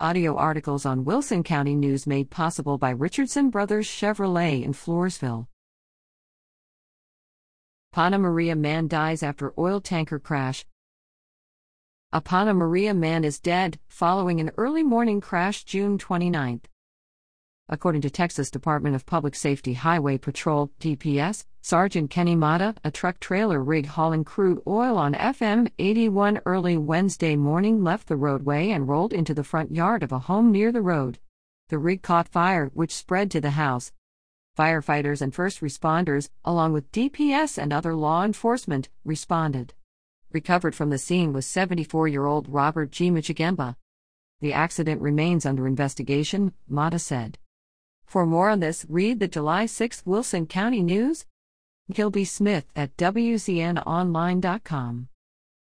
Audio articles on Wilson County News made possible by Richardson Brothers Chevrolet in Floresville. Panna Maria man dies after oil tanker crash. A Panna Maria man is dead following an early morning crash June 29. According to Texas Department of Public Safety Highway Patrol DPS, Sergeant Kenny Mata, a truck trailer rig hauling crude oil on FM 81 early Wednesday morning left the roadway and rolled into the front yard of a home near the road. The rig caught fire, which spread to the house. Firefighters and first responders, along with DPS and other law enforcement, responded. Recovered from the scene was 74 year old Robert G. Moczygemba. The accident remains under investigation, Mata said. For more on this, read the July 6 Wilson County News. Gilby Smith at WCNOnline.com.